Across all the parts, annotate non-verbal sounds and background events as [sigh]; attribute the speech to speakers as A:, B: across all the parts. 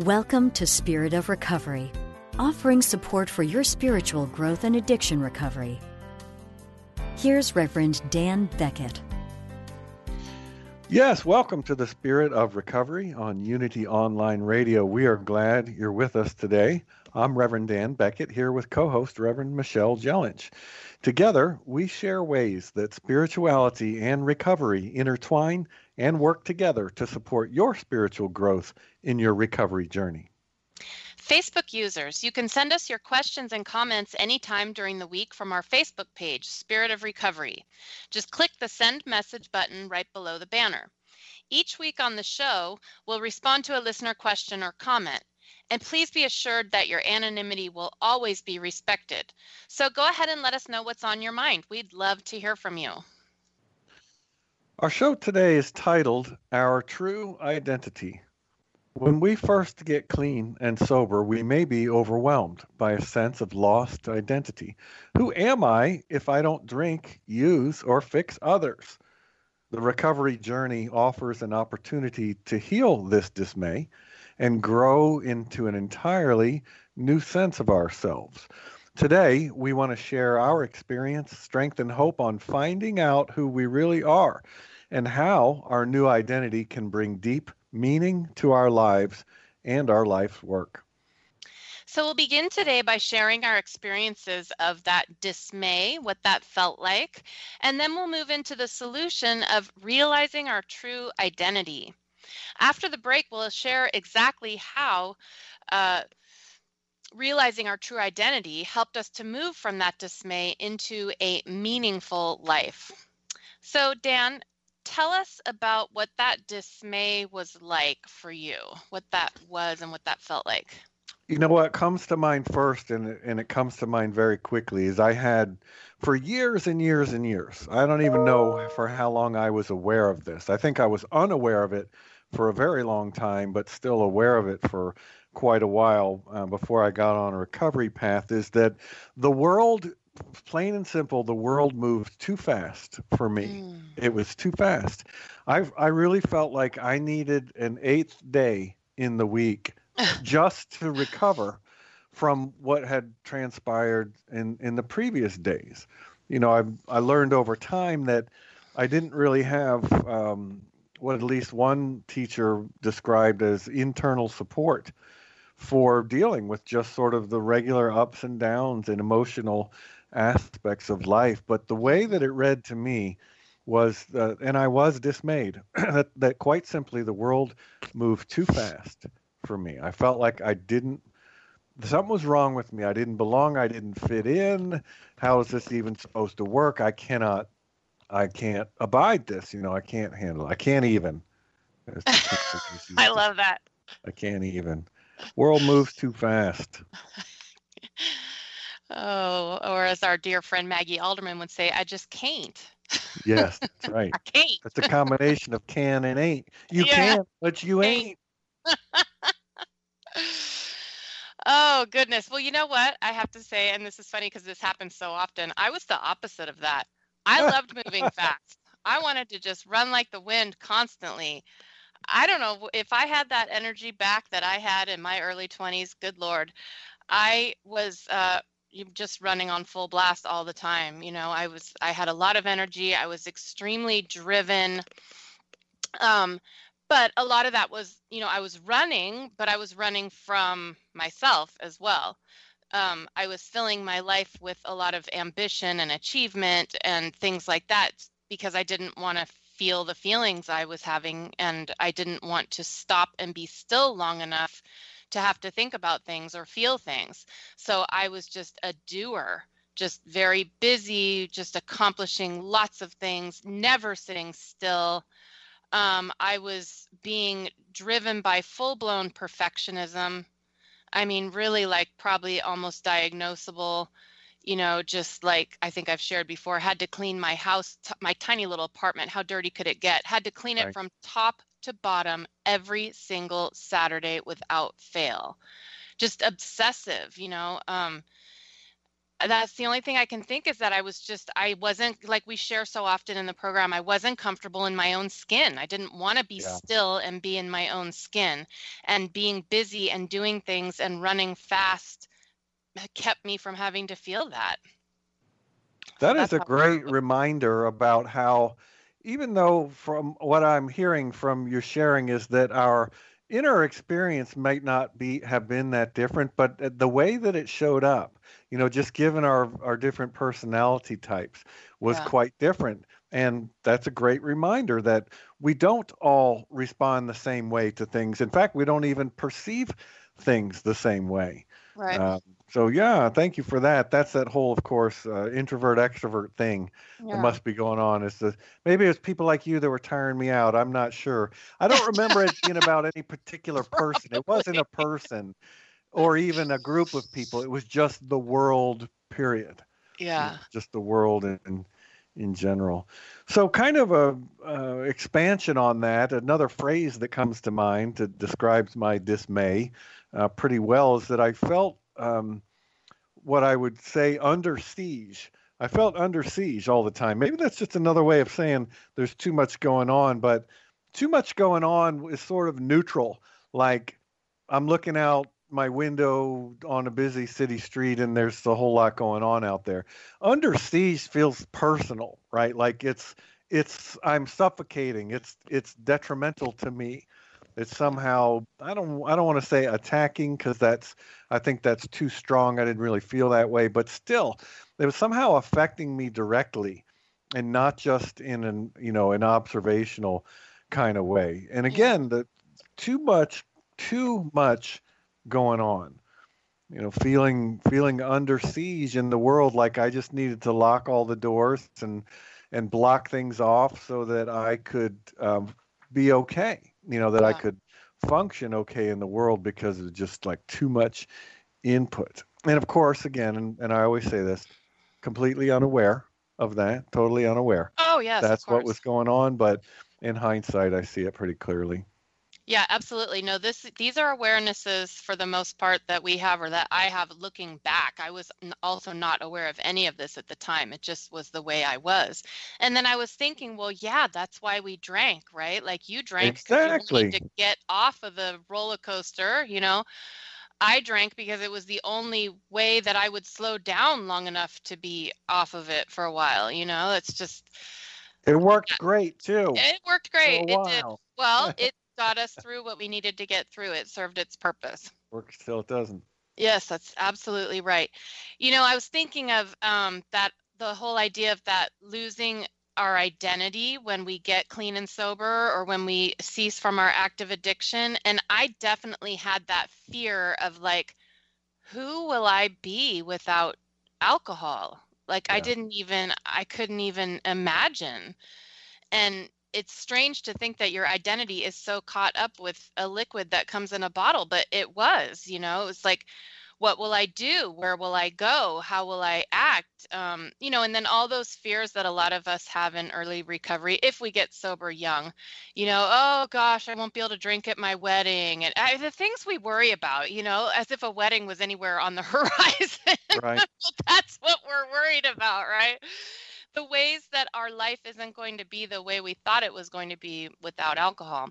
A: Welcome to Spirit of Recovery, offering support for your spiritual growth and addiction recovery. Here's Reverend Dan Beckett.
B: Yes, welcome to the Spirit of Recovery on Unity Online Radio. We are glad you're with us today. I'm Reverend Dan Beckett here with co host Reverend Michelle Jellinch. Together, we share ways that spirituality and recovery intertwine and work together to support your spiritual growth in your recovery journey.
C: Facebook users, you can send us your questions and comments anytime during the week from our Facebook page, Spirit of Recovery. Just click the send message button right below the banner. Each week on the show, we'll respond to a listener question or comment. And please be assured that your anonymity will always be respected. So go ahead and let us know what's on your mind. We'd love to hear from you.
B: Our show today is titled Our True Identity. When we first get clean and sober, we may be overwhelmed by a sense of lost identity. Who am I if I don't drink, use, or fix others? The recovery journey offers an opportunity to heal this dismay and grow into an entirely new sense of ourselves. Today, we want to share our experience, strength, and hope on finding out who we really are and how our new identity can bring deep meaning to our lives and our life's work.
C: So, we'll begin today by sharing our experiences of that dismay, what that felt like, and then we'll move into the solution of realizing our true identity. After the break, we'll share exactly how uh, realizing our true identity helped us to move from that dismay into a meaningful life. So, Dan, tell us about what that dismay was like for you, what that was and what that felt like.
B: You know what comes to mind first, and and it comes to mind very quickly, is I had for years and years and years. I don't even know for how long I was aware of this. I think I was unaware of it for a very long time, but still aware of it for quite a while uh, before I got on a recovery path. Is that the world plain and simple, the world moved too fast for me. Mm. It was too fast. I I really felt like I needed an eighth day in the week [laughs] just to recover from what had transpired in in the previous days. You know, I I learned over time that I didn't really have um, what at least one teacher described as internal support for dealing with just sort of the regular ups and downs and emotional aspects of life. But the way that it read to me was, uh, and I was dismayed, [clears throat] that, that quite simply the world moved too fast for me. I felt like I didn't, something was wrong with me. I didn't belong. I didn't fit in. How is this even supposed to work? I cannot, I can't abide this. You know, I can't handle it. I can't even. [laughs]
C: I love that.
B: I can't even. World moves too fast. [laughs]
C: Oh, or as our dear friend Maggie Alderman would say, I just can't.
B: Yes, that's [laughs] right.
C: I can't.
B: That's a combination of can and ain't. You yeah. can, but you ain't. [laughs]
C: oh, goodness. Well, you know what? I have to say, and this is funny because this happens so often. I was the opposite of that. I [laughs] loved moving fast. I wanted to just run like the wind constantly. I don't know if I had that energy back that I had in my early 20s. Good Lord. I was uh, just running on full blast all the time you know i was i had a lot of energy i was extremely driven um but a lot of that was, you know, I was running, but I was running from myself as well. Um, I was filling my life with a lot of ambition and achievement and things like that because I didn't want to feel the feelings I was having and I didn't want to stop and be still long enough to have to think about things or feel things. So I was just a doer, just very busy, just accomplishing lots of things, never sitting still. Um, I was being driven by full blown perfectionism. I mean, really, like, probably almost diagnosable you know, just like I think I've shared before, had to clean my house, t- my tiny little apartment. How dirty could it get? Had to clean right. it from top to bottom every single Saturday without fail. Just obsessive, you know. Um, that's the only thing I can think is that I was just, I wasn't, like we share so often in the program, I wasn't comfortable in my own skin. I didn't want to be yeah. still and be in my own skin. And being busy and doing things and running fast kept me from having to feel that.
B: That so is a great reminder about how even though from what I'm hearing from your sharing is that our inner experience might not be have been that different, but the way that it showed up, you know, just given our our different personality types, was yeah. quite different. And that's a great reminder that we don't all respond the same way to things. In fact, we don't even perceive things the same way.
C: Right. Uh,
B: so yeah, thank you for that. That's that whole, of course, uh, introvert extrovert thing yeah. that must be going on. Is the maybe it's people like you that were tiring me out. I'm not sure. I don't remember it being about any particular [laughs] person. It wasn't a person or even a group of people. It was just the world. Period.
C: Yeah.
B: Just the world in in general. So, kind of a uh, expansion on that. Another phrase that comes to mind that describes my dismay uh, pretty well is that I felt um, what I would say under siege. I felt under siege all the time. Maybe that's just another way of saying there's too much going on, but too much going on is sort of neutral. Like I'm looking out my window on a busy city street and there's a whole lot going on out there. Under siege feels personal, right? Like it's it's I'm suffocating. It's it's detrimental to me it's somehow I don't I don't want to say attacking because that's I think that's too strong. I didn't really feel that way, but still, it was somehow affecting me directly, and not just in an you know an observational kind of way. And again, the too much too much going on. You know, feeling feeling under siege in the world, like I just needed to lock all the doors and and block things off so that I could um, be okay you know that yeah. I could function okay in the world because of just like too much input. And of course, again, and, and I always say this, completely unaware of that, totally unaware.
C: Oh yes,
B: that's what was going on. But in hindsight, I see it pretty clearly.
C: Yeah, absolutely. No, this these are awarenesses for the most part that we have or that I have looking back. I was also not aware of any of this at the time. It just was the way I was. And then I was thinking, well, yeah, that's why we drank, right? Like you drank
B: exactly.
C: you to get off of the roller coaster, you know. I drank because it was the only way that I would slow down long enough to be off of it for a while, you know. It's just
B: it worked great too.
C: It worked great. It did. Well, [laughs] it got us through what we needed to get through. It served its purpose.
B: Works till it doesn't.
C: Yes, that's absolutely right. You know, I was thinking of um, that the whole idea of that losing our identity when we get clean and sober or when we cease from our active addiction. And I definitely had that fear of like, who will I be without alcohol? Like, yeah. I didn't even, I couldn't even imagine. And it's strange to think that your identity is so caught up with a liquid that comes in a bottle, but it was, you know, it was like, what will I do? Where will I go? How will I act? Um, you know, and then all those fears that a lot of us have in early recovery if we get sober young. You know, oh gosh, I won't be able to drink at my wedding, and I, the things we worry about. You know, as if a wedding was anywhere on the [laughs] horizon.
B: Right. [laughs]
C: That's what we're worried about, right? The ways that our life isn't going to be the way we thought it was going to be without alcohol.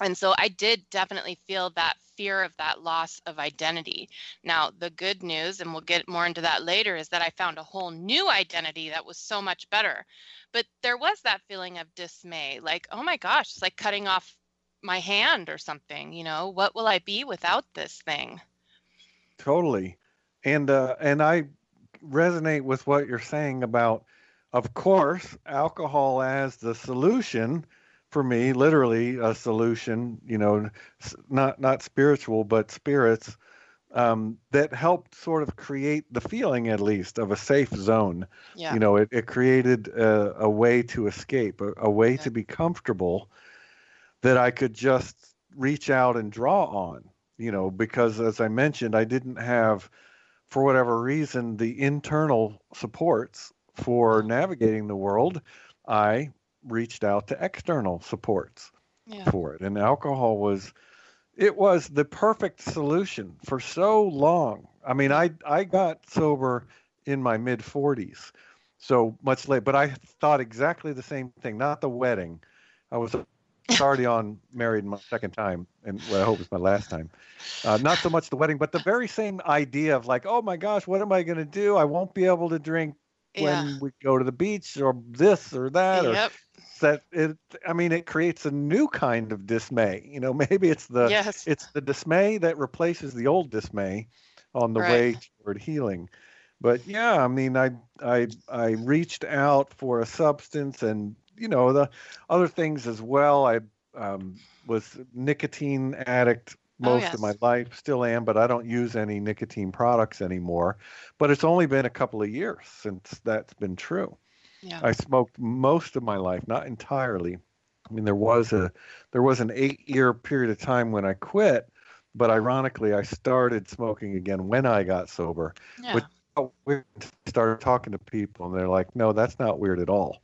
C: And so I did definitely feel that fear of that loss of identity. Now, the good news, and we'll get more into that later, is that I found a whole new identity that was so much better. But there was that feeling of dismay like, oh my gosh, it's like cutting off my hand or something you know what will i be without this thing
B: totally and uh and i resonate with what you're saying about of course alcohol as the solution for me literally a solution you know not not spiritual but spirits um, that helped sort of create the feeling at least of a safe zone
C: yeah.
B: you know it, it created a, a way to escape a, a way yeah. to be comfortable that i could just reach out and draw on you know because as i mentioned i didn't have for whatever reason the internal supports for navigating the world i reached out to external supports yeah. for it. And alcohol was it was the perfect solution for so long. I mean, I I got sober in my mid 40s. So much late, but I thought exactly the same thing, not the wedding. I was already [laughs] on married my second time and what I hope is my last time. Uh, not so much the wedding, but the very same idea of like, oh my gosh, what am I going to do? I won't be able to drink when yeah. we go to the beach or this or that yep. or that it i mean it creates a new kind of dismay you know [laughs] maybe it's the
C: yes.
B: it's the dismay that replaces the old dismay on the right. way toward healing but yeah i mean i i i reached out for a substance and you know the other things as well i um, was nicotine addict most oh, yes. of my life still am but i don't use any nicotine products anymore but it's only been a couple of years since that's been true
C: yeah.
B: I smoked most of my life, not entirely. I mean, there was a there was an eight year period of time when I quit, but ironically, I started smoking again when I got sober.
C: Yeah. Which
B: we started talking to people, and they're like, "No, that's not weird at all."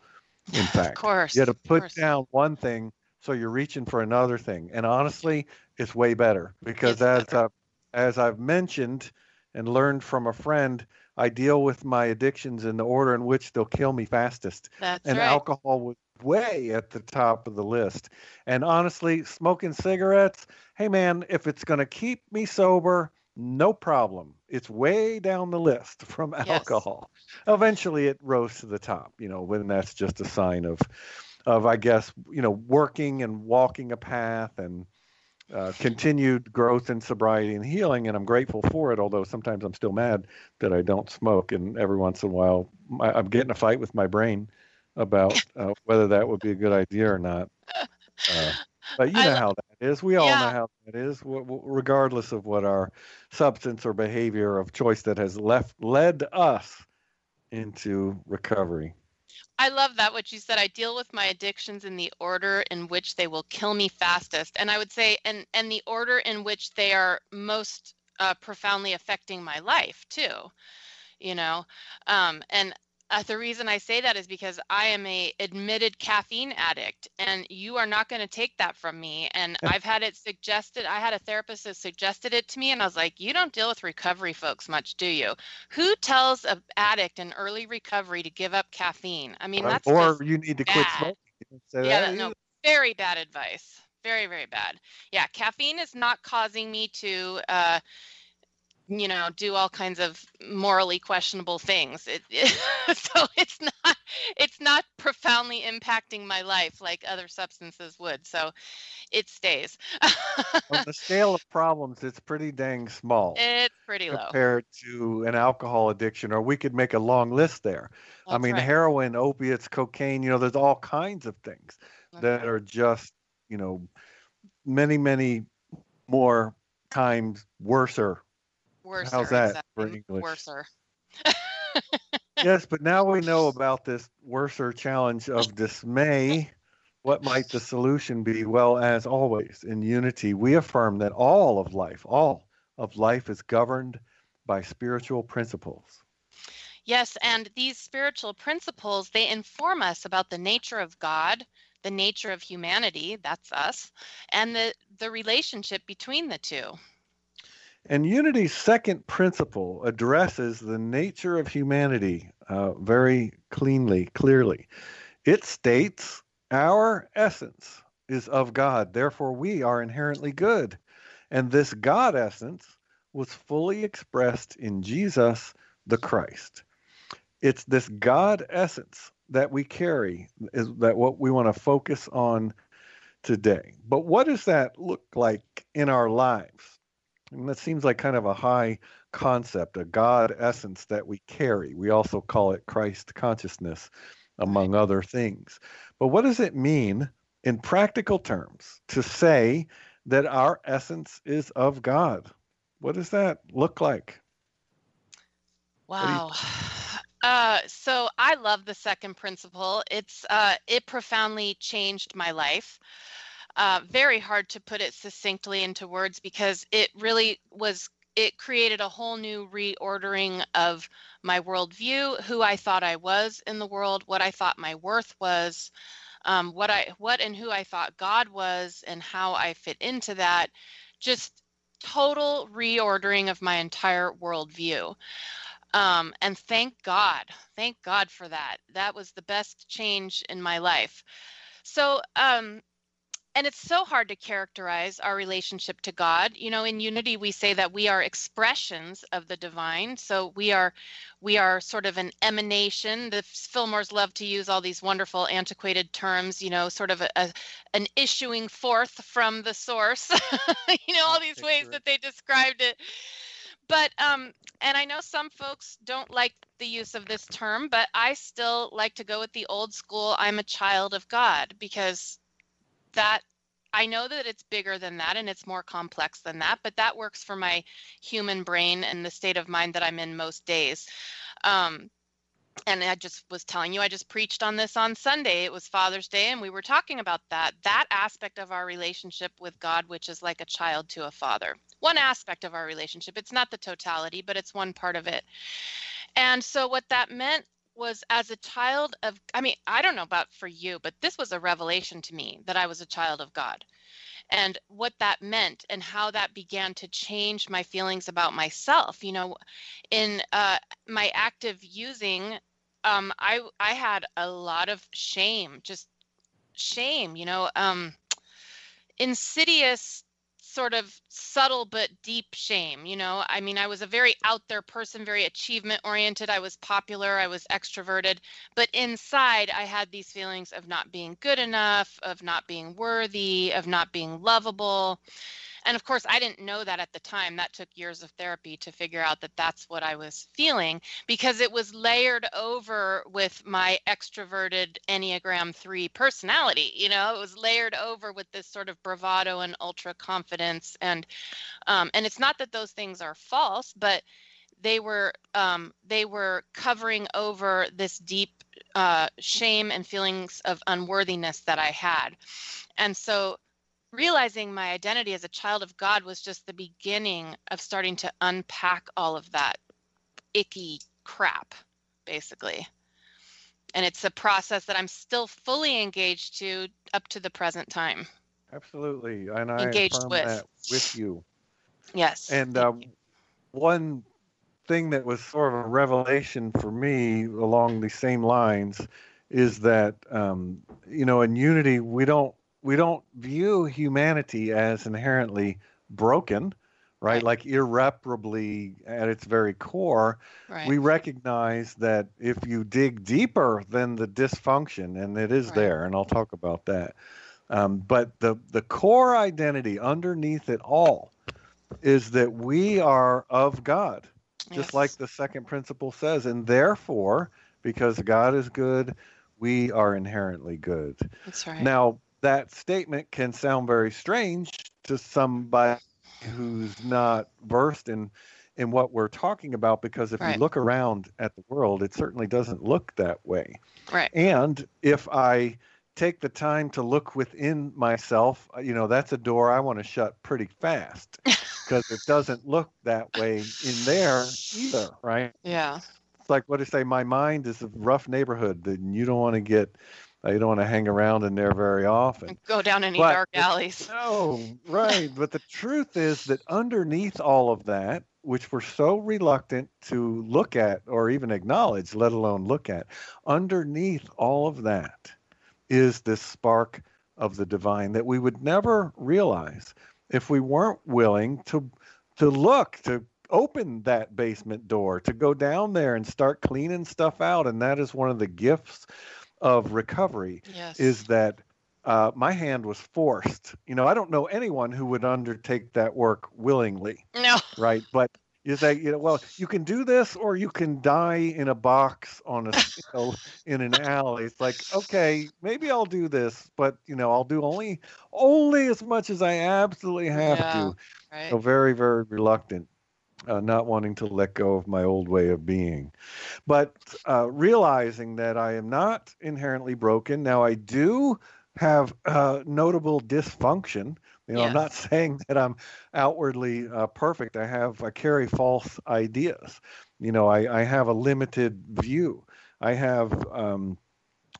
B: In [laughs] fact,
C: of course,
B: you had to put down one thing, so you're reaching for another thing. And honestly, it's way better because as better. as I've mentioned and learned from a friend, I deal with my addictions in the order in which they'll kill me fastest.
C: That's
B: and
C: right.
B: alcohol was way at the top of the list. And honestly, smoking cigarettes, hey man, if it's going to keep me sober, no problem. It's way down the list [laughs] from alcohol. Yes. Eventually it rose to the top, you know, when that's just a sign of of I guess, you know, working and walking a path and uh, continued growth in sobriety and healing, and I'm grateful for it. Although sometimes I'm still mad that I don't smoke, and every once in a while I, am getting a fight with my brain about [laughs] uh, whether that would be a good idea or not. Uh, but you know I, how that is. We all yeah. know how that is, w- w- regardless of what our substance or behavior of choice that has left led us into recovery.
C: I love that what you said. I deal with my addictions in the order in which they will kill me fastest, and I would say, and and the order in which they are most uh, profoundly affecting my life too. You know, um, and uh, the reason I say that is because I am a admitted caffeine addict, and you are not going to take that from me. And [laughs] I've had it suggested. I had a therapist that suggested it to me, and I was like, "You don't deal with recovery folks much, do you? Who tells an addict in early recovery to give up caffeine? I mean, that's
B: or you need to
C: bad.
B: quit smoking.
C: yeah, that, no, very bad advice. Very, very bad. Yeah, caffeine is not causing me to. Uh, you know do all kinds of morally questionable things it, it, [laughs] so it's not it's not profoundly impacting my life like other substances would so it stays
B: on the scale of problems it's pretty dang small
C: it's pretty
B: low
C: compared
B: to an alcohol addiction or we could make a long list there
C: That's
B: i mean
C: right.
B: heroin opiates cocaine you know there's all kinds of things That's that right. are just you know many many more times worser
C: Worser.
B: How's that
C: exactly.
B: for English?
C: Worser.
B: yes, but now we know [laughs] about this worser challenge of dismay. What might the solution be? Well, as always, in unity, we affirm that all of life, all of life is governed by spiritual principles.
C: Yes, and these spiritual principles, they inform us about the nature of God, the nature of humanity, that's us, and the, the relationship between the two.
B: And Unity's second principle addresses the nature of humanity uh, very cleanly, clearly. It states our essence is of God, therefore we are inherently good. And this God essence was fully expressed in Jesus the Christ. It's this God essence that we carry is that what we want to focus on today. But what does that look like in our lives? And that seems like kind of a high concept, a God essence that we carry. We also call it Christ consciousness, among other things. But what does it mean in practical terms to say that our essence is of God? What does that look like?
C: Wow. [sighs] Uh, so I love the second principle. It's uh, it profoundly changed my life. Uh, very hard to put it succinctly into words because it really was. It created a whole new reordering of my worldview, who I thought I was in the world, what I thought my worth was, um, what I what and who I thought God was, and how I fit into that. Just total reordering of my entire worldview. Um, and thank God, thank God for that. That was the best change in my life. So, um, and it's so hard to characterize our relationship to God. You know, in unity we say that we are expressions of the divine. So we are we are sort of an emanation. The Fillmores love to use all these wonderful antiquated terms, you know, sort of a, a an issuing forth from the source. [laughs] you know, all these ways that they described it but um and i know some folks don't like the use of this term but i still like to go with the old school i'm a child of god because that i know that it's bigger than that and it's more complex than that but that works for my human brain and the state of mind that i'm in most days um and I just was telling you, I just preached on this on Sunday. It was Father's Day, and we were talking about that, that aspect of our relationship with God, which is like a child to a father. One aspect of our relationship. It's not the totality, but it's one part of it. And so, what that meant was as a child of, I mean, I don't know about for you, but this was a revelation to me that I was a child of God and what that meant and how that began to change my feelings about myself you know in uh, my active using um, i i had a lot of shame just shame you know um, insidious sort of subtle but deep shame. You know, I mean, I was a very out there person, very achievement oriented. I was popular, I was extroverted, but inside I had these feelings of not being good enough, of not being worthy, of not being lovable and of course i didn't know that at the time. That took years of therapy to figure out that that's what i was feeling because it was layered over with my extroverted enneagram 3 personality you know? It was layered over with this sort of bravado and ultra confidence and um, and it's not that those things are false but they were um, they were covering over this deep uh, shame and feelings of unworthiness that I had, and so realizing my identity as a child of God was just the beginning of starting to unpack all of that icky crap, basically. And it's a process that I'm still fully engaged to up to the present time.
B: Absolutely. And I engaged with. that with you.
C: Yes.
B: And uh, one thing that was sort of a revelation for me along the same lines is that, um, you know, in unity, we don't we don't view humanity as inherently broken, right? right. Like irreparably at its very core. Right. We recognize that if you dig deeper than the dysfunction, and it is right. there, and I'll talk about that. Um, but the the core identity underneath it all is that we are of God, just yes. like the second principle says, and therefore, because God is good, we are inherently good.
C: That's right.
B: Now, that statement can sound very strange to somebody who's not versed in in what we're talking about because if right. you look around at the world it certainly doesn't look that way.
C: Right.
B: And if i take the time to look within myself uh, you know that's a door i want to shut pretty fast [laughs] because it doesn't look that way in there either right?
C: Yeah.
B: It's like what I say? My mind is a rough neighborhood and you don't want to get Uh, you don't want to hang around in there very often.
C: Go down any but, dark alleys. [laughs]
B: No, right. but the truth is that underneath all of that, which we're so reluctant to look at or even acknowledge, let alone look at, underneath all of that is this spark of the divine that we would never realize if we weren't willing to to look to open that basement door to go down there and start cleaning stuff out and that is one of the gifts of recovery
C: yes.
B: is that uh, my hand was forced. You know, I don't know anyone who would undertake that work willingly.
C: No.
B: Right. But you say, you know, well, you can do this or you can die in a box on a, [laughs] you know, in an alley. It's like, okay, maybe I'll do this, but you know, I'll do only, only as much as I absolutely have
C: Yeah,
B: to.
C: Right.
B: So very, very reluctant, uh, not wanting to let go of my old way of being, but uh, realizing that I am not inherently broken. Now I do have uh, notable dysfunction. You know, I'm not [laughs] saying that I'm outwardly uh, perfect. I have I carry false ideas. You know, I, I have a limited view. I have um,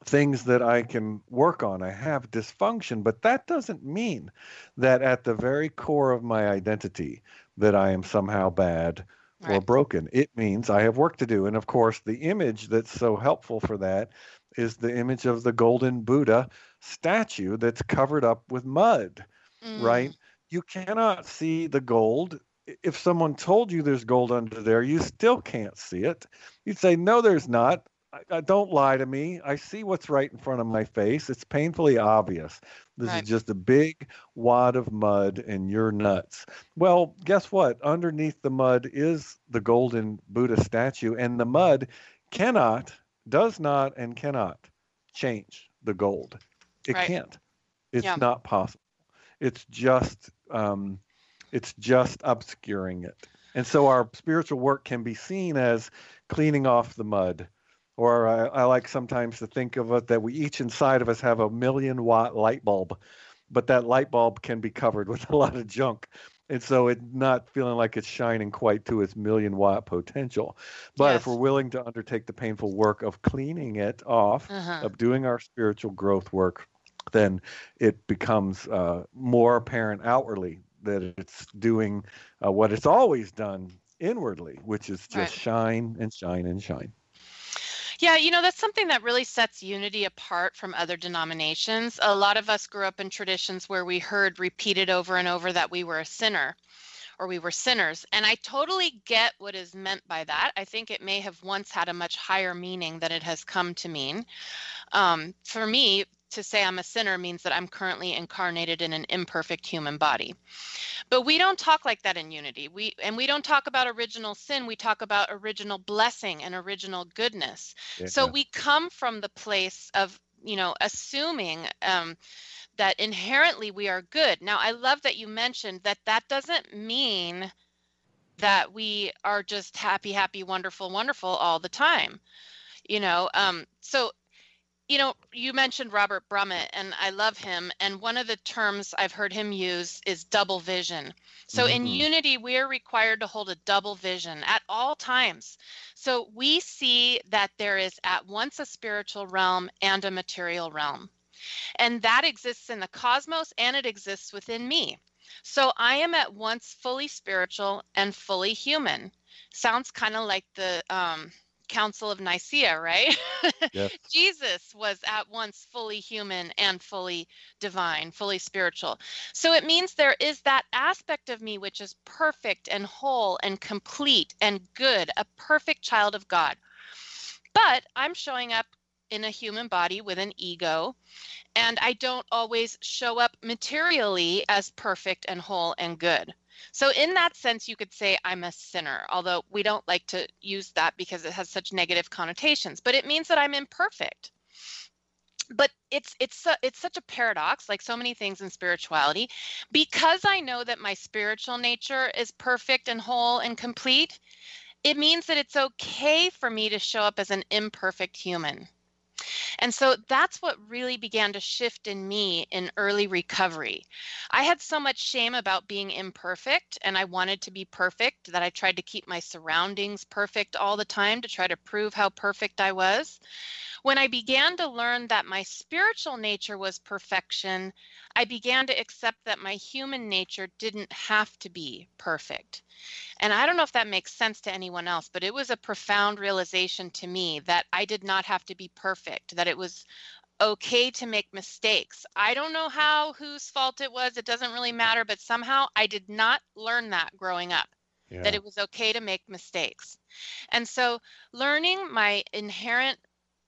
B: things that I can work on. I have dysfunction, but that doesn't mean that at the very core of my identity that I am somehow bad or broken. It means I have work to do. And of course, the image that's so helpful for that is the image of the golden Buddha statue that's covered up with mud,
C: Mm,
B: right? You cannot see the gold. If someone told you there's gold under there, you still can't see it. You'd say, No, there's not. I, I don't lie to me. I see what's right in front of my face. It's painfully obvious. This
C: Right.
B: is just a big wad of mud and you're nuts. Well, guess what? Underneath the mud is the golden Buddha statue, and the mud cannot, does not, and cannot change the gold. It
C: Right.
B: can't. It's
C: Yeah.
B: not possible. It's just um, it's just obscuring it. And so our spiritual work can be seen as cleaning off the mud. Or I, I like sometimes to think of it that we each inside of us have a million watt light bulb, but that light bulb can be covered [laughs] with a lot of junk. And so it's not feeling like it's shining quite to its million watt potential. But if we're willing to undertake the painful work of cleaning it off,
C: Uh-huh.
B: of doing our spiritual growth work, then it becomes uh, more apparent outwardly that it's doing uh, what it's always done inwardly, which is just
C: Right.
B: shine and shine and shine.
C: Yeah, you know, that's something that really sets unity apart from other denominations. A lot of us grew up in traditions where we heard repeated over and over that we were a sinner or we were sinners. And I totally get what is meant by that. I think it may have once had a much higher meaning than it has come to mean. Um, for me, to say I'm a sinner means that I'm currently incarnated in an imperfect human body. But we don't talk like that in unity. We and we don't talk about original sin, we talk about original blessing and original goodness. So we come from the place of, you know, assuming um, that inherently we are good. Now, I love that you mentioned that that doesn't mean that we are just happy, happy, wonderful, wonderful all the time. You know, um, so you know, you mentioned Robert Brumet, and I love him. And one of the terms I've heard him use is double vision. So in
B: Mhm.
C: unity, we are required to hold a double vision at all times. So we see that there is at once a spiritual realm and a material realm. And that exists in the cosmos and it exists within me. So I am at once fully spiritual and fully human. Sounds kind of like the um, Council of Nicaea, right?
B: Yes. [laughs]
C: Jesus was at once fully human and fully divine, fully spiritual. So it means there is that aspect of me which is perfect and whole and complete and good, a perfect child of God. But I'm showing up in a human body with an ego, and I don't always show up materially as perfect and whole and good. So, in that sense, you could say I'm a sinner, although we don't like to use that because it has such negative connotations, but it means that I'm imperfect. But it's it's it's such a paradox, like so many things in spirituality, because I know that my spiritual nature is perfect and whole and complete. It means that it's okay for me to show up as an imperfect human. And so that's what really began to shift in me in early recovery. I had so much shame about being imperfect and I wanted to be perfect that I tried to keep my surroundings perfect all the time to try to prove how perfect I was. When I began to learn that my spiritual nature was perfection, I began to accept that my human nature didn't have to be perfect. And I don't know if that makes sense to anyone else, but it was a profound realization to me that I did not have to be perfect, that it was okay to make mistakes. I don't know how, whose fault it was, it doesn't really matter, but somehow I did not learn that growing up,
B: Yeah.
C: that it was okay to make mistakes. And so learning my inherent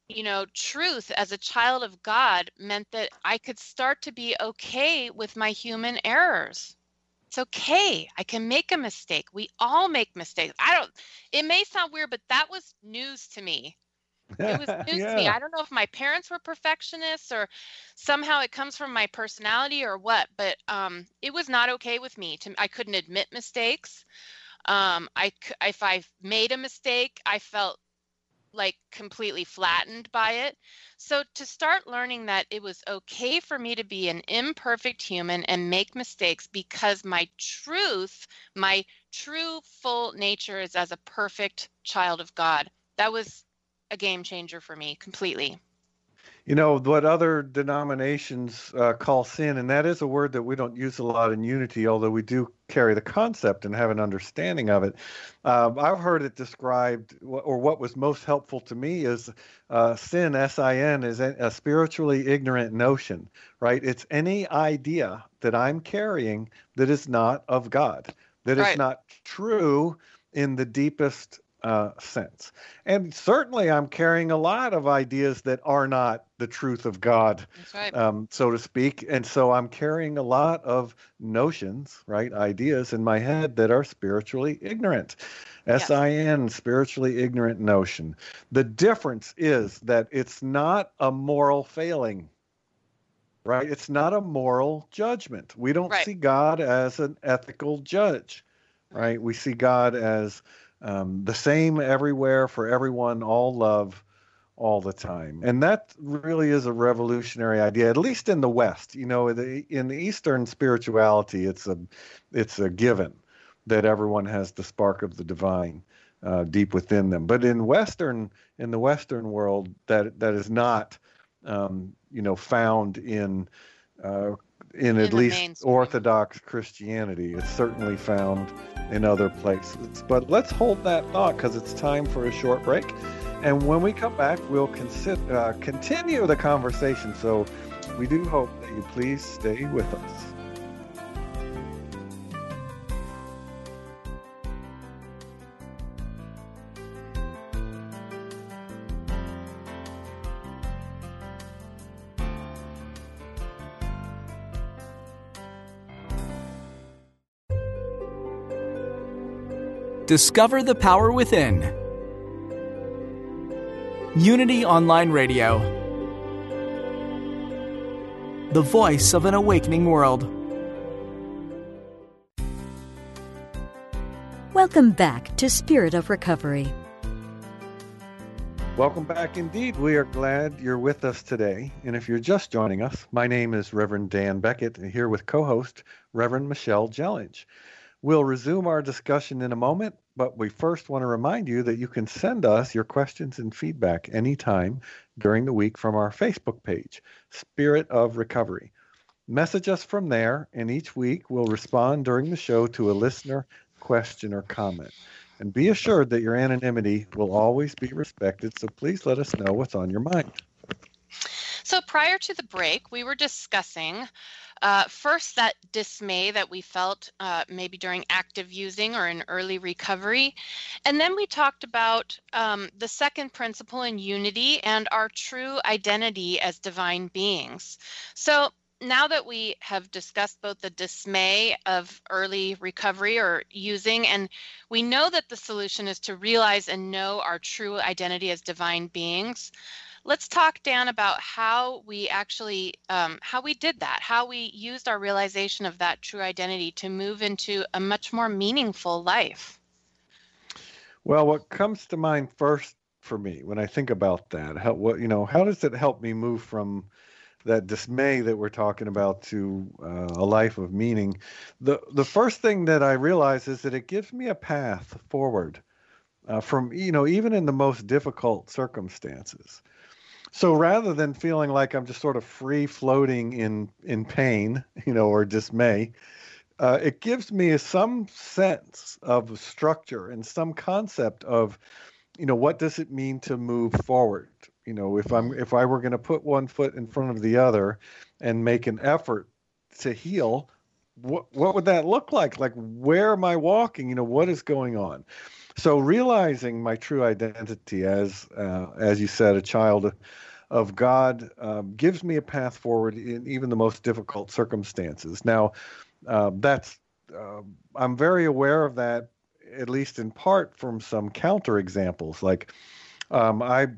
C: you know, truth as a child of God meant that I could start to be okay with my human errors. It's okay. I can make a mistake. We all make mistakes. I don't, it may sound weird, but that was news to me. It was [laughs] news yeah. to me. I don't know if my parents were perfectionists or somehow it comes from my personality or what, but um, it was not okay with me. To, I couldn't admit mistakes. Um, I, if I made a mistake, I felt like completely flattened by it. So to start learning that it was okay for me to be an imperfect human and make mistakes because my truth, my true full nature is as a perfect child of God. That was a game changer for me completely.
B: You know what other denominations uh, call sin and that is a word that we don't use a lot in unity although we do carry the concept and have an understanding of it. Uh, i've heard it described or what was most helpful to me is uh, sin sin is a spiritually ignorant notion right? It's any idea that i'm carrying that is not of god that right. is not true in the deepest uh, sense. And certainly, I'm carrying a lot of ideas that are not the truth of God,
C: right.
B: um, so to speak. And so I'm carrying a lot of notions, right, ideas in my head that are spiritually ignorant. S I N, spiritually ignorant notion. The difference is that it's not a moral failing right? It's not a moral judgment. We don't right. see God as an ethical judge, right? We see God as um, the same everywhere for everyone, all love, all the time. And that really is a revolutionary idea, at least in the West. You know, the, in the Eastern spirituality, it's a, it's a given that everyone has the spark of the divine uh, deep within them. But in Western, in the Western world, that that is not, um, you know, found in uh, in, in at least Orthodox Christianity. It's certainly found in other places. But let's hold that thought because it's time for a short break. And when we come back, we'll consider, uh, continue the conversation. So we do hope that you please stay with us.
D: Discover the power within. Unity Online Radio. The voice of an awakening world.
A: Welcome back to Spirit of Recovery.
B: Welcome back indeed. We are glad you're with us today. And if you're just joining us, my name is Reverend Dan Beckett, here with co host Reverend Michelle Jellich. We'll resume our discussion in a moment, but we first want to remind you that you can send us your questions and feedback anytime during the week from our Facebook page, Spirit of Recovery. Message us from there, and each week we'll respond during the show to a listener question or comment. And be assured that your anonymity will always be respected, so please let us know what's on your mind.
C: So prior to the break, we were discussing uh, first, that dismay that we felt uh, maybe during active using or in early recovery. And then we talked about um, the second principle in unity and our true identity as divine beings. So now that we have discussed both the dismay of early recovery or using, and we know that the solution is to realize and know our true identity as divine beings, let's talk, Dan, about how we actually um, how we did that, how we used our realization of that true identity to move into a much more meaningful life.
B: Well, what comes to mind first for me when I think about that, how what you know, how does it help me move from that dismay that we're talking about to uh, a life of meaning? The the first thing that I realize is that it gives me a path forward. Uh, from you know even in the most difficult circumstances so rather than feeling like I'm just sort of free floating in in pain, you know, or dismay, uh, it gives me some sense of structure and some concept of, you know, what does it mean to move forward? You know, if I'm if I were going to put one foot in front of the other and make an effort to heal, what what would that look like? Like where am I walking? You know, what is going on? So realizing my true identity as uh, as you said, a child of God um, gives me a path forward in even the most difficult circumstances. Now, uh, that's uh, I'm very aware of that, at least in part from some counter examples. Like um, I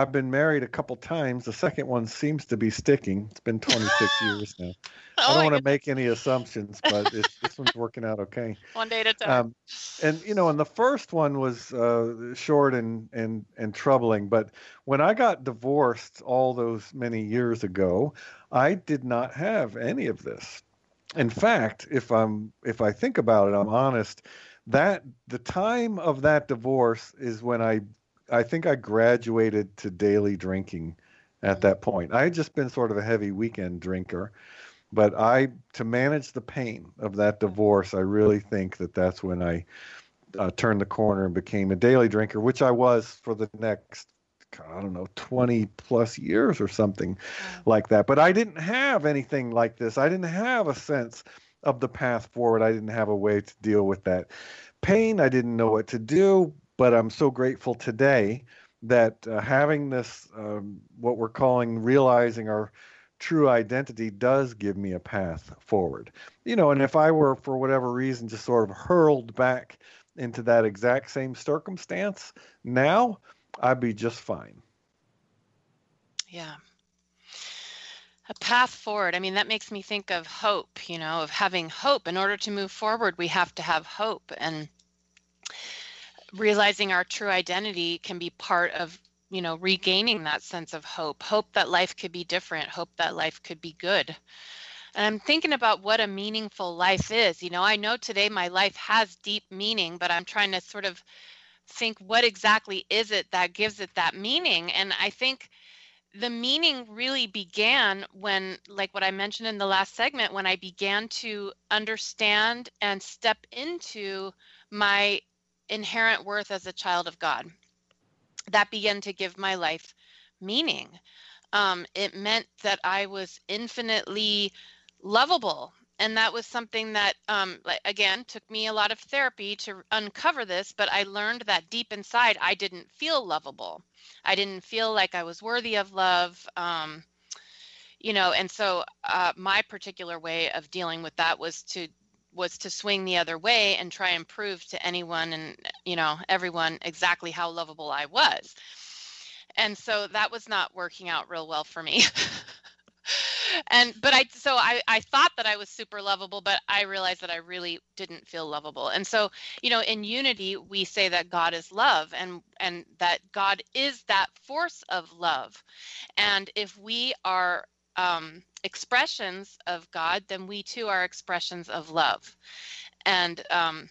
B: I've been married a couple times. The second one seems to be sticking. It's been 26 [laughs] years now. I don't want to make any assumptions, but this one's working out okay. [laughs]
C: One day at a time. Um,
B: and you know, and the first one was uh, short and and and troubling. But when I got divorced all those many years ago, I did not have any of this. In fact, if I'm if I think about it, I'm honest. That the time of that divorce is when I I think I graduated to daily drinking at mm-hmm. that point. I had just been sort of a heavy weekend drinker, but I to manage the pain of that mm-hmm. divorce, I really think that that's when I uh, turned the corner and became a daily drinker, which I was for the next I don't know 20 plus years or something mm-hmm. like that. But I didn't have anything like this. I didn't have a sense of the path forward. I didn't have a way to deal with that pain. I didn't know what to do. But I'm so grateful today that uh, having this, um, what we're calling realizing our true identity, does give me a path forward. You know, and if I were, for whatever reason, just sort of hurled back into that exact same circumstance now, I'd be just fine.
C: Yeah. A path forward. I mean, that makes me think of hope, you know, of having hope. In order to move forward, we have to have hope. And realizing our true identity can be part of you know regaining that sense of hope hope that life could be different hope that life could be good. And i'm thinking about what a meaningful life is. You know i know today my life has deep meaning but i'm trying to sort of think what exactly is it that gives it that meaning. And i think the meaning really began when like what i mentioned in the last segment when i began to understand and step into my inherent worth as a child of God. That began to give my life meaning. Um, it meant that I was infinitely lovable. And that was something that, um, again, took me a lot of therapy to uncover this. But I learned that deep inside, I didn't feel lovable. I didn't feel like I was worthy of love. Um, you know, and so uh, my particular way of dealing with that was to was to swing the other way and try and prove to anyone and you know everyone exactly how lovable I was. And so that was not working out real well for me. [laughs] and but I so I I thought that I was super lovable, but I realized that I really didn't feel lovable. And so, you know, in unity we say that God is love and and that God is that force of love. And if we are um expressions of God, then we too are expressions of love. And, um,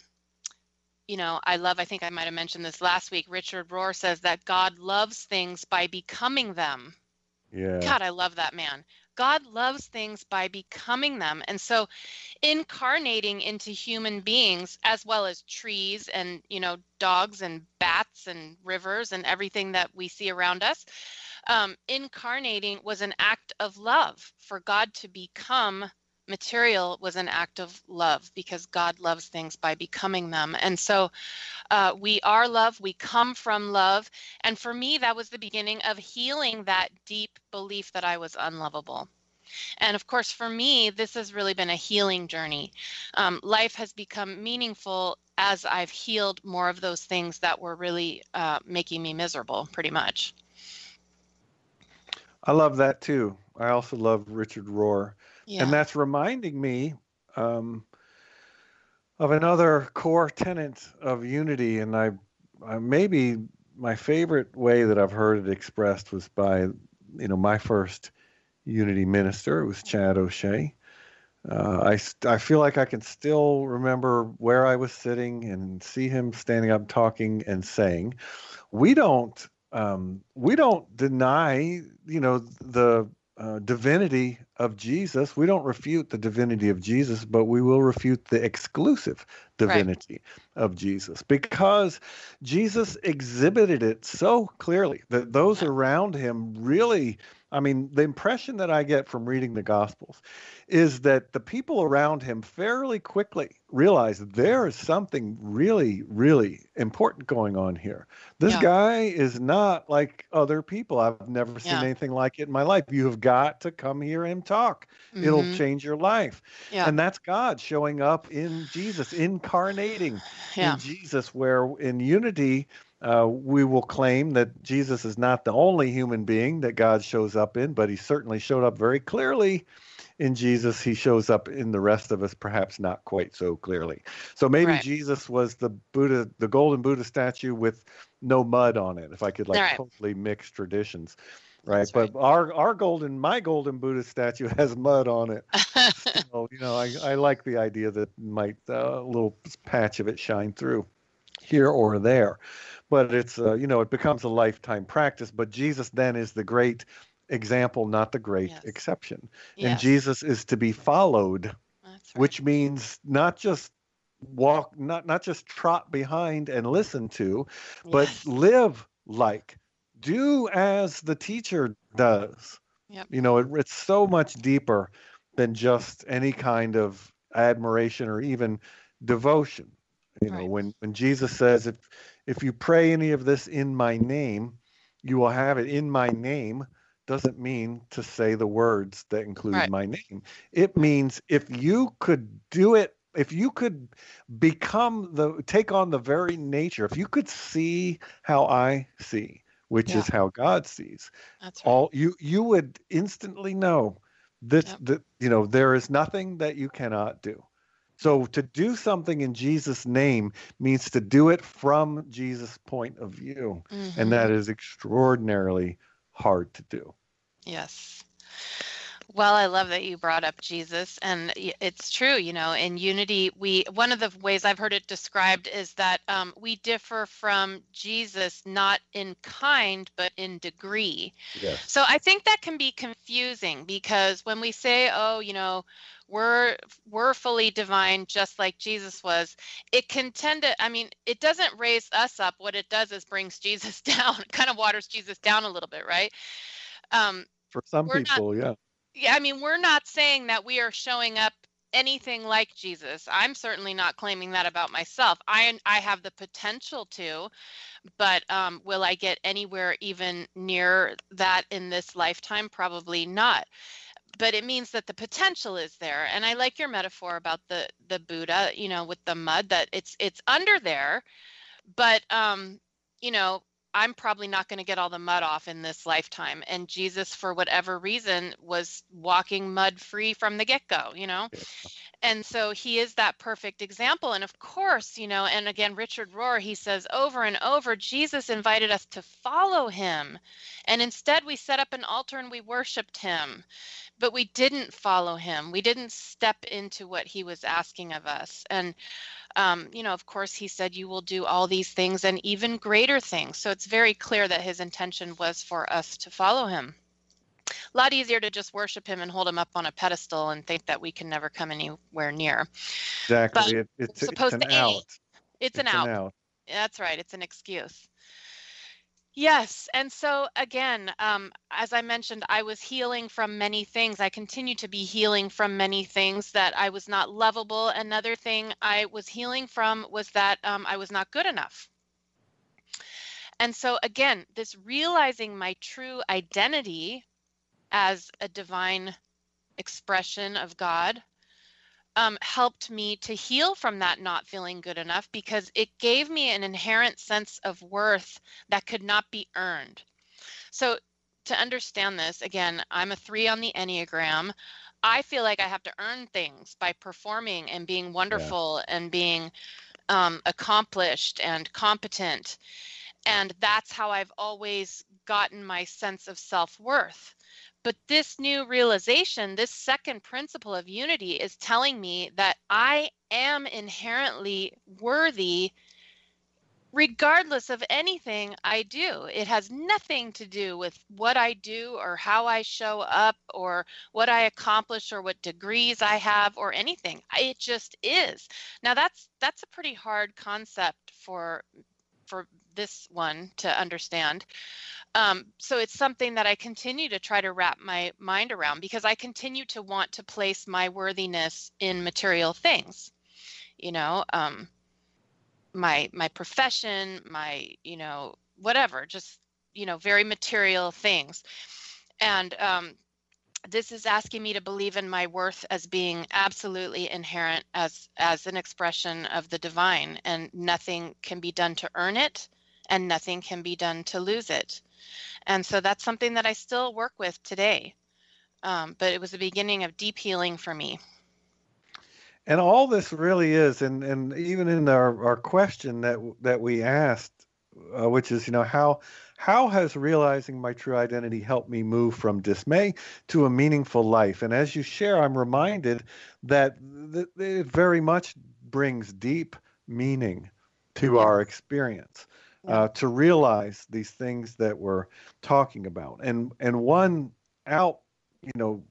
C: you know, I love, I think I might have mentioned this last week. Richard Rohr says that God loves things by becoming them.
B: Yeah.
C: God, I love that man. God loves things by becoming them. And so incarnating into human beings as well as trees and, you know, dogs and bats and rivers and everything that we see around us um, incarnating was an act of love. For God to become material was an act of love because God loves things by becoming them. And so uh, we are love, we come from love. And for me, that was the beginning of healing that deep belief that I was unlovable. And of course, for me, this has really been a healing journey. Um, life has become meaningful as I've healed more of those things that were really uh, making me miserable, pretty much.
B: I love that too. I also love Richard Rohr. Yeah. And that's reminding me um, of another core tenet of unity. And I, I, maybe my favorite way that I've heard it expressed was by, you know, my first unity minister. It was Chad O'Shea. Uh, I, I feel like I can still remember where I was sitting and see him standing up talking and saying, We don't um, we don't deny, you know, the uh, divinity of Jesus. We don't refute the divinity of Jesus, but we will refute the exclusive divinity of Jesus because Jesus exhibited it so clearly that those around him really I mean, the impression that I get from reading the Gospels is that the people around him fairly quickly realize there is something really, really important going on here. This yeah. guy is not like other people. I've never seen yeah. anything like it in my life. You have got to come hear him talk. Mm-hmm. It'll change your life. Yeah. And that's God showing up in Jesus, incarnating in Jesus, where in unity, uh, we will claim that Jesus is not the only human being that God shows up in, but he certainly showed up very clearly in Jesus. He shows up in the rest of us, perhaps not quite so clearly. So maybe right. Jesus was the Buddha, the golden Buddha statue with no mud on it, if I could like right. totally mix traditions. Right. That's but right. our our golden my golden Buddha statue [laughs] has mud on it. [laughs] so, you know, I, I like the idea that might uh, a little patch of it shine through here or there but it's uh, you know it becomes a lifetime practice but jesus then is the great example not the great yes. exception yes. and jesus is to be followed right. which means not just walk not not just trot behind and listen to but yes. live like do as the teacher does yep. you know it, it's so much deeper than just any kind of admiration or even devotion you know when when jesus says if if you pray any of this in my name, you will have it in my name doesn't mean to say the words that include right. my name. It means if you could do it, if you could become the take on the very nature, if you could see how I see, which yeah. is how God sees, That's right. all you you would instantly know that yep. that you know there is nothing that you cannot do. So to do something in Jesus' name means to do it from Jesus' point of view. Mm-hmm. And that is extraordinarily hard to do.
C: Yes. Well, I love that you brought up Jesus, and it's true. You know, in unity, we one of the ways I've heard it described is that um, we differ from Jesus not in kind but in degree. Yes. So I think that can be confusing because when we say, "Oh, you know," we're we're fully divine just like jesus was it can tend to i mean it doesn't raise us up what it does is brings [laughs] jesus down it kind of waters jesus down a little bit right
B: um for some people
C: not,
B: yeah
C: yeah i mean we're not saying that we are showing up anything like jesus. I'm certainly not claiming that about myself. I i have the potential to but um, will i get anywhere even near that in this lifetime? Probably not. But it means that the potential is there. And i like your metaphor about the the buddha you know with the mud that it's it's under there. But um you know i'm probably not going to get all the mud off in this lifetime and jesus for whatever reason was walking mud free from the get-go you know and so he is that perfect example and of course you know and again richard rohr he says over and over jesus invited us to follow him and instead we set up an altar and we worshiped him but we didn't follow him. We didn't step into what he was asking of us. And, um, you know, of course, he said, You will do all these things and even greater things. So it's very clear that his intention was for us to follow him. A lot easier to just worship him and hold him up on a pedestal and think that we can never come anywhere near.
B: Exactly. It, it's,
C: supposed
B: it's
C: to out. It's, it's, an, out. out. That's right. It's an excuse. Yes. And so, again, um, as I mentioned, I was healing from many things. I continue to be healing from many things that I was not lovable. Another thing I was healing from was that um, I was not good enough. And so, again, this realizing my true identity as a divine expression of God um, helped me to heal from that not feeling good enough because it gave me an inherent sense of worth that could not be earned. So, to understand this, again, I'm a three on the Enneagram. I feel like I have to earn things by performing and being wonderful yeah. and being um, accomplished and competent. And that's how I've always gotten my sense of self worth. But this new realization, this second principle of unity, is telling me that I am inherently worthy regardless of anything I do. It has nothing to do with what I do or how I show up or what I accomplish or what degrees I have or anything. It just is. Now that's that's a pretty hard concept for for this one to understand. Um, so it's something that I continue to try to wrap my mind around because I continue to want to place my worthiness in material things. You know, um, my my profession my you know whatever just you know very material things and um, this is asking me to believe in my worth as being absolutely inherent as as an expression of the divine and nothing can be done to earn it and nothing can be done to lose it and so that's something that i still work with today um, but it was the beginning of deep healing for me
B: and all this really is, and and even in our, our question that that we asked, uh, which is, you know, how how has realizing my true identity helped me move from dismay to a meaningful life? And as you share, I'm reminded that th- it very much brings deep meaning to our experience. Uh, to realize these things that we're talking about, and and one out, you know,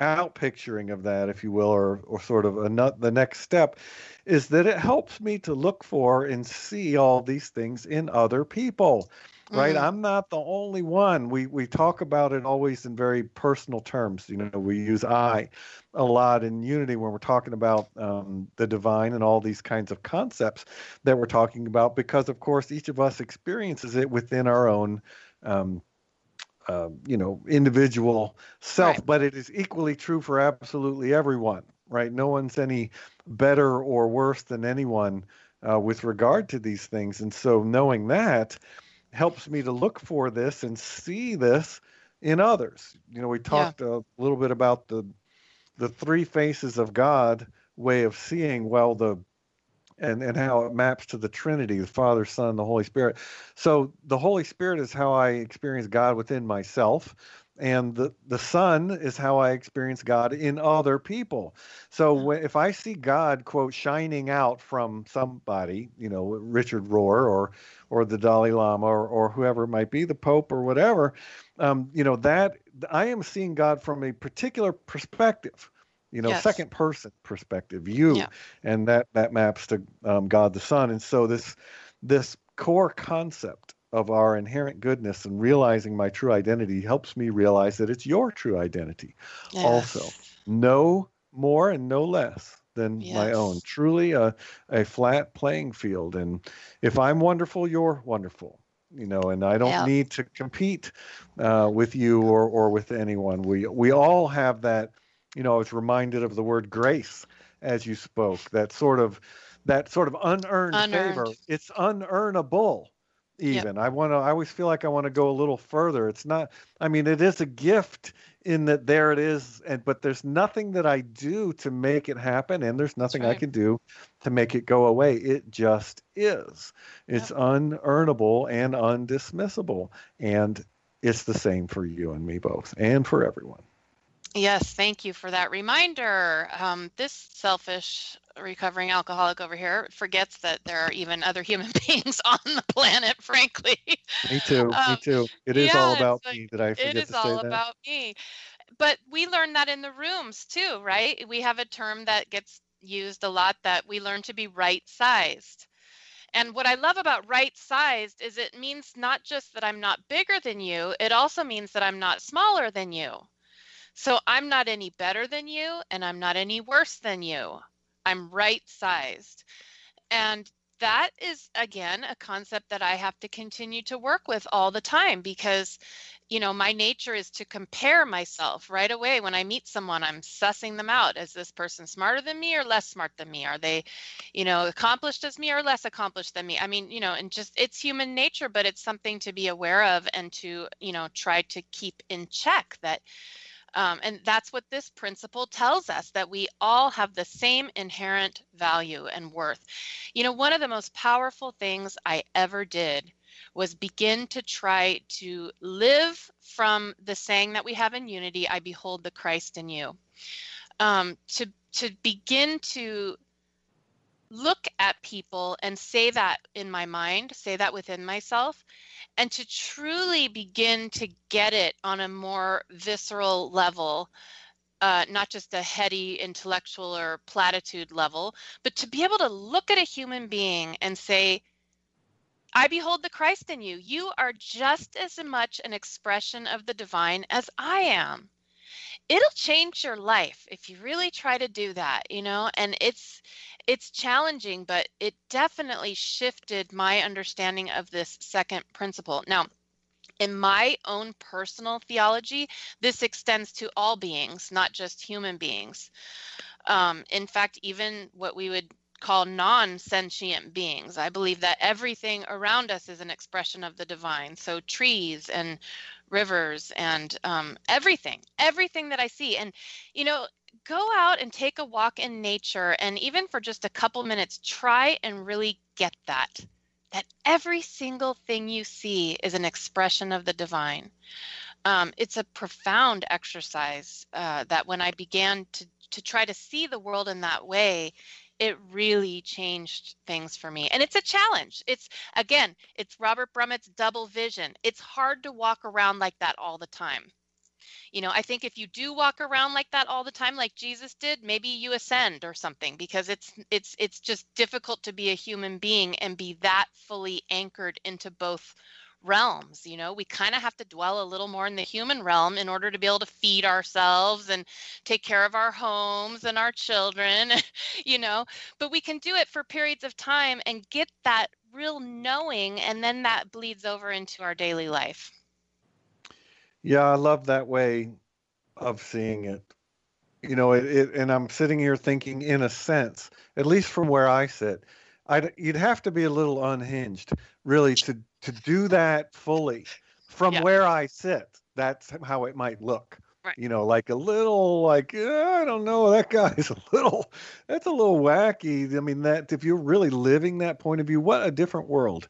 B: out picturing of that, if you will, or or sort of a, the next step, is that it helps me to look for and see all these things in other people. Right, mm-hmm. I'm not the only one. We we talk about it always in very personal terms. You know, we use I a lot in Unity when we're talking about um, the divine and all these kinds of concepts that we're talking about, because of course each of us experiences it within our own um, uh, you know individual self right. but it is equally true for absolutely everyone right no one's any better or worse than anyone uh, with regard to these things and so knowing that helps me to look for this and see this in others you know we talked yeah. a little bit about the the three faces of god way of seeing well the and, and how it maps to the Trinity, the Father, Son, the Holy Spirit. So the Holy Spirit is how I experience God within myself. And the, the Son is how I experience God in other people. So mm-hmm. when, if I see God, quote, shining out from somebody, you know, Richard Rohr or or the Dalai Lama or, or whoever it might be, the Pope or whatever, um, you know, that I am seeing God from a particular perspective you know yes. second person perspective you yeah. and that that maps to um, god the son and so this this core concept of our inherent goodness and realizing my true identity helps me realize that it's your true identity yes. also no more and no less than yes. my own truly a, a flat playing field and if i'm wonderful you're wonderful you know and i don't yeah. need to compete uh, with you or, or with anyone we we all have that you know, I was reminded of the word grace as you spoke. That sort of that sort of unearned, unearned. favor. It's unearnable. Even yep. I want to. I always feel like I want to go a little further. It's not. I mean, it is a gift in that there it is, and but there's nothing that I do to make it happen, and there's nothing right. I can do to make it go away. It just is. It's yep. unearnable and undismissible, and it's the same for you and me both, and for everyone.
C: Yes, thank you for that reminder. Um, this selfish recovering alcoholic over here forgets that there are even other [laughs] human [laughs] beings on the planet, frankly.
B: Me too. Um, me too. It is all about like, me that I forget
C: to say that. It is all about me. But we learn that in the rooms too, right? We have a term that gets used a lot that we learn to be right sized. And what I love about right sized is it means not just that I'm not bigger than you, it also means that I'm not smaller than you. So I'm not any better than you and I'm not any worse than you. I'm right sized. And that is again a concept that I have to continue to work with all the time because you know my nature is to compare myself right away when I meet someone I'm sussing them out is this person smarter than me or less smart than me are they you know accomplished as me or less accomplished than me I mean you know and just it's human nature but it's something to be aware of and to you know try to keep in check that um, and that's what this principle tells us that we all have the same inherent value and worth. You know, one of the most powerful things I ever did was begin to try to live from the saying that we have in unity I behold the Christ in you. Um, to, to begin to look at people and say that in my mind, say that within myself, and to truly begin to get it on a more visceral level. Uh, not just a heady intellectual or platitude level, but to be able to look at a human being and say, I behold the Christ in you. You are just as much an expression of the divine as I am. It'll change your life if you really try to do that, you know, and it's it's challenging, but it definitely shifted my understanding of this second principle. Now, in my own personal theology, this extends to all beings, not just human beings. Um, in fact, even what we would call non sentient beings. I believe that everything around us is an expression of the divine. So, trees and rivers and um, everything, everything that I see. And, you know, go out and take a walk in nature and even for just a couple minutes, try and really get that. That every single thing you see is an expression of the divine. Um, it's a profound exercise uh, that when I began to to try to see the world in that way, it really changed things for me. And it's a challenge. It's again, it's Robert Brumet's double vision. It's hard to walk around like that all the time. You know, I think if you do walk around like that all the time like Jesus did, maybe you ascend or something because it's it's it's just difficult to be a human being and be that fully anchored into both realms you know? We kind of have to dwell a little more in the human realm in order to be able to feed ourselves and take care of our homes and our children [laughs] you know? But we can do it for periods of time and get that real knowing and then that bleeds over into our daily life.
B: Yeah i love that way of seeing it. You know it, it and i'm sitting here thinking in a sense at least from where i sit I'd, you'd have to be a little unhinged really to to do that fully from yeah. where I sit. That's how it might look. Right. You know, like a little, like I don't know, that guy's a little, that's a little wacky. I mean, that if you're really living that point of view, what a different world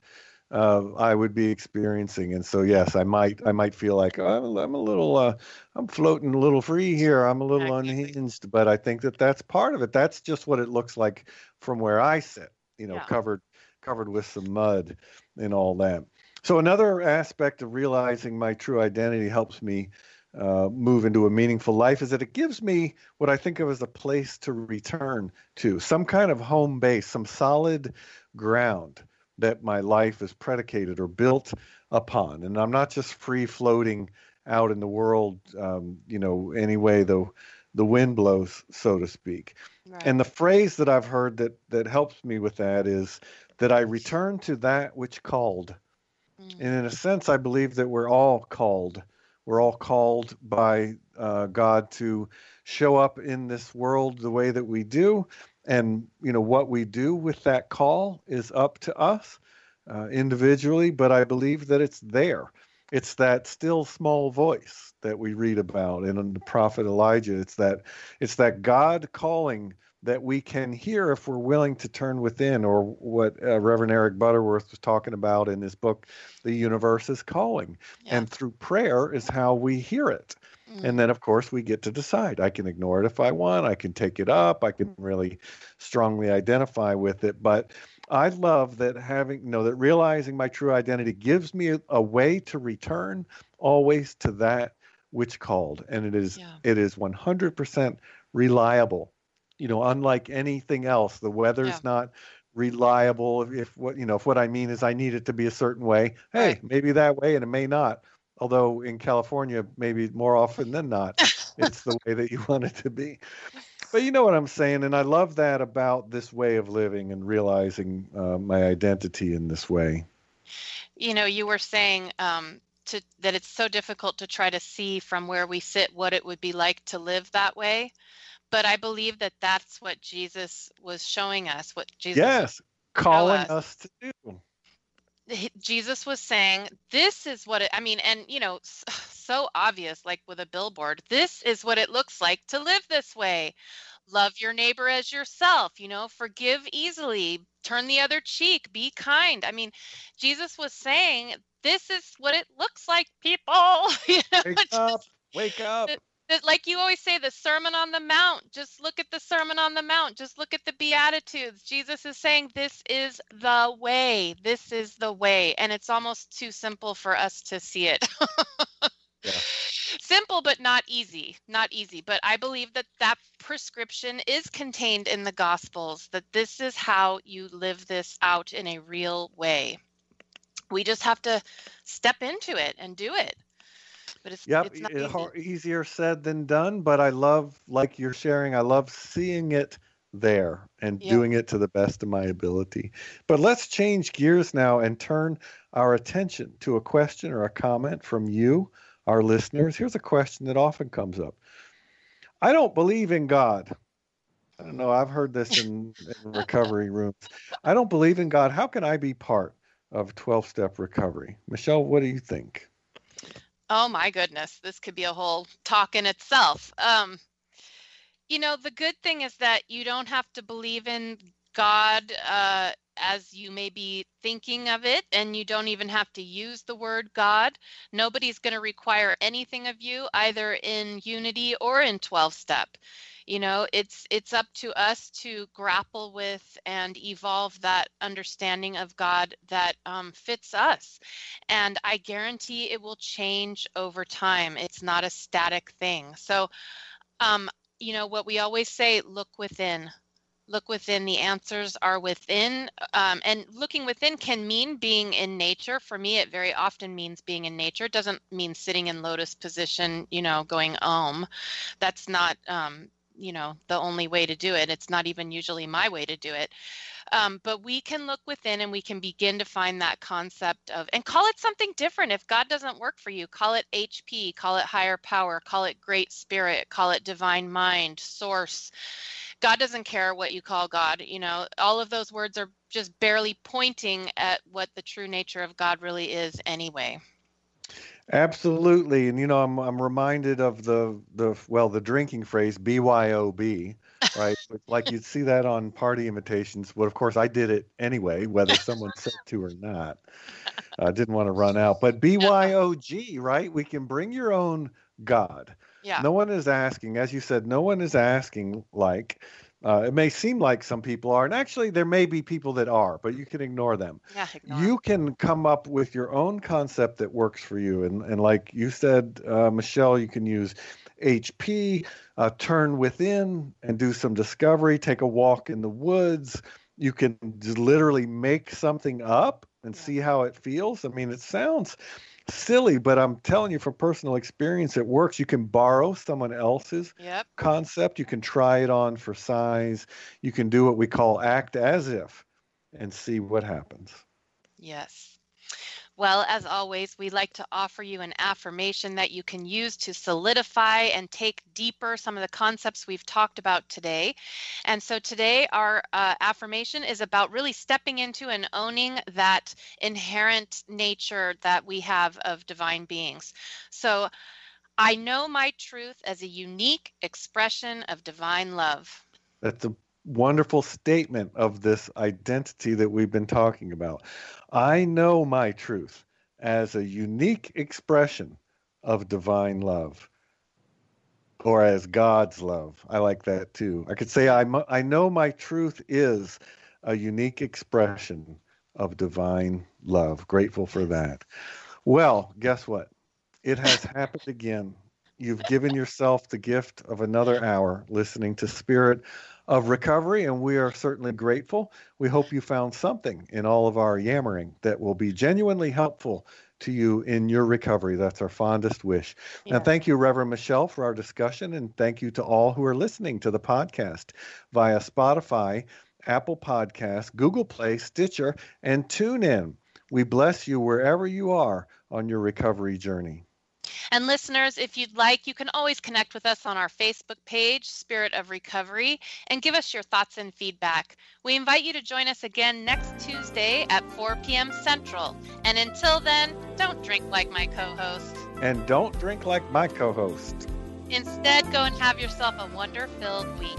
B: uh, I would be experiencing. And so, yes, I might, I might feel like oh, I'm, I'm, a little, uh, I'm floating a little free here. I'm a little unhinged, but I think that that's part of it. That's just what it looks like from where I sit. You know, yeah. covered, covered with some mud and all that. So another aspect of realizing my true identity helps me uh, move into a meaningful life is that it gives me what I think of as a place to return to, some kind of home base, some solid ground that my life is predicated or built upon. And I'm not just free floating out in the world, um, you know, any way the the wind blows, so to speak. Right. And the phrase that I've heard that that helps me with that is that I return to that which called. Mm. And in a sense, I believe that we're all called. We're all called by uh, God to show up in this world the way that we do. And, you know, what we do with that call is up to us uh, individually, but I believe that it's there. It's that still small voice that we read about in the prophet Elijah. It's that it's that God calling that we can hear if we're willing to turn within, or what uh, Reverend Eric Butterworth was talking about in his book, The Universe is Calling. Yeah. And through prayer is how we hear it. Mm. And then, of course, we get to decide. I can ignore it if I want, I can take it up, I can really strongly identify with it. But I love that having, you know, that realizing my true identity gives me a, a way to return always to that which called. And it is, yeah. it is 100% reliable you know, unlike anything else, the weather's yeah. not reliable. If, what you know, if what I mean is I need it to be a certain way, hey, right. maybe that way, and it may not. Although in California, maybe more often than not, it's the way that you [laughs] want it to be. But you know what I'm saying, and I love that about this way of living and realizing uh, my identity in this way.
C: You know, you were saying um, to, that it's so difficult to try to see from where we sit what it would be like to live that way but I believe that that's what Jesus was showing us. What Jesus
B: yes, calling us. us to do.
C: Jesus was saying, "This is what it." I mean, and you know, [laughs] so obvious, like with a billboard. This is what it looks like to live this way. Love your neighbor as yourself. You know, forgive easily, turn the other cheek, be kind. I mean, Jesus was saying, "This is what it looks like, people." [laughs]
B: you know, Wake [laughs] up! Wake up!
C: Like you always say the sermon on the mount just look at the sermon on the mount just look at the beatitudes. Jesus is saying this is the way this is the way and it's almost too simple for us to see it. Yeah. [laughs] simple but not easy not easy but i believe that that prescription is contained in the gospels that this is how you live this out in a real way. We just have to step into it and do it but it's
B: yep,
C: it's not
B: it,
C: easy.
B: easier said than done. But I love, like you're sharing, I love seeing it there and
C: Yeah.
B: doing it to the best of my ability. But let's change gears now and turn our attention to a question or a comment from you, our listeners. Here's a question that often comes up I don't believe in God. I don't know. I've heard this in, in [laughs] recovery rooms. I don't believe in God. How can I be part of 12 step recovery? Michelle, what do you think?
C: Oh my goodness, this could be a whole talk in itself. Um, you know, the good thing is that you don't have to believe in God uh, as you may be thinking of it, and you don't even have to use the word God. Nobody's going to require anything of you, either in unity or in 12 step. You know, it's it's up to us to grapple with and evolve that understanding of God that um, fits us. And I guarantee it will change over time. It's not a static thing. So, um, you know, what we always say look within. Look within, the answers are within. Um, and looking within can mean being in nature. For me, it very often means being in nature. It doesn't mean sitting in lotus position, you know, going om. That's not, um, you know, the only way to do it. It's not even usually my way to do it. Um, but we can look within and we can begin to find that concept of, and call it something different. If God doesn't work for you, call it HP, call it higher power, call it great spirit, call it divine mind, source. God doesn't care what you call God. You know, all of those words are just barely pointing at what the true nature of God really is anyway.
B: Absolutely, and you know, I'm I'm reminded of the the well, the drinking phrase BYOB, right? [laughs] Like you'd see that on party invitations. But of course, I did it anyway, whether someone said to or not. I didn't want to run out, but [laughs] BYOG, right? We can bring your own God.
C: Yeah.
B: No one is asking, as you said, no one is asking like. Uh, it may seem like some people are, and actually, there may be people that are, but you can ignore them
C: Yeah. ignore
B: you can come up with your own concept that works for you and and like you said uh, michelle you can use hp uh, turn within and do some discovery take a walk in the woods you can just literally make something up and
C: Yeah.
B: see how it feels i mean it sounds silly but i'm telling you from personal experience it works you can borrow someone else's
C: Yep.
B: concept you can try it on for size you can do what we call act as if and see what happens
C: Yes. Well, as always, we like to offer you an affirmation that you can use to solidify and take deeper some of the concepts we've talked about today. And so today, our uh, affirmation is about really stepping into and owning that inherent nature that we have of divine beings. So I know my truth as a unique expression of divine love.
B: That's a wonderful statement of this identity that we've been talking about. I know my truth as a unique expression of divine love or as God's love. I like that too. I could say I, I know my truth is a unique expression of divine love. Grateful for that. Well, guess what? It has happened again. You've given yourself the gift of another hour listening to Spirit of Recovery, and we are certainly grateful. We hope you found something in all of our yammering that will be genuinely helpful to you in your recovery. That's our fondest wish.
C: Yeah.
B: And thank you, Reverend Michelle, for our discussion, and thank you to all who are listening to the podcast via Spotify, Apple Podcasts, Google Play, Stitcher, and TuneIn. We bless you wherever you are on your recovery journey.
C: And listeners, if you'd like, you can always connect with us on our Facebook page, Spirit of Recovery, and give us your thoughts and feedback. We invite you to join us again next Tuesday at 4 p.m. Central. And until then, don't drink like my co host.
B: And don't drink like my co host.
C: Instead, go and have yourself a wonder filled week.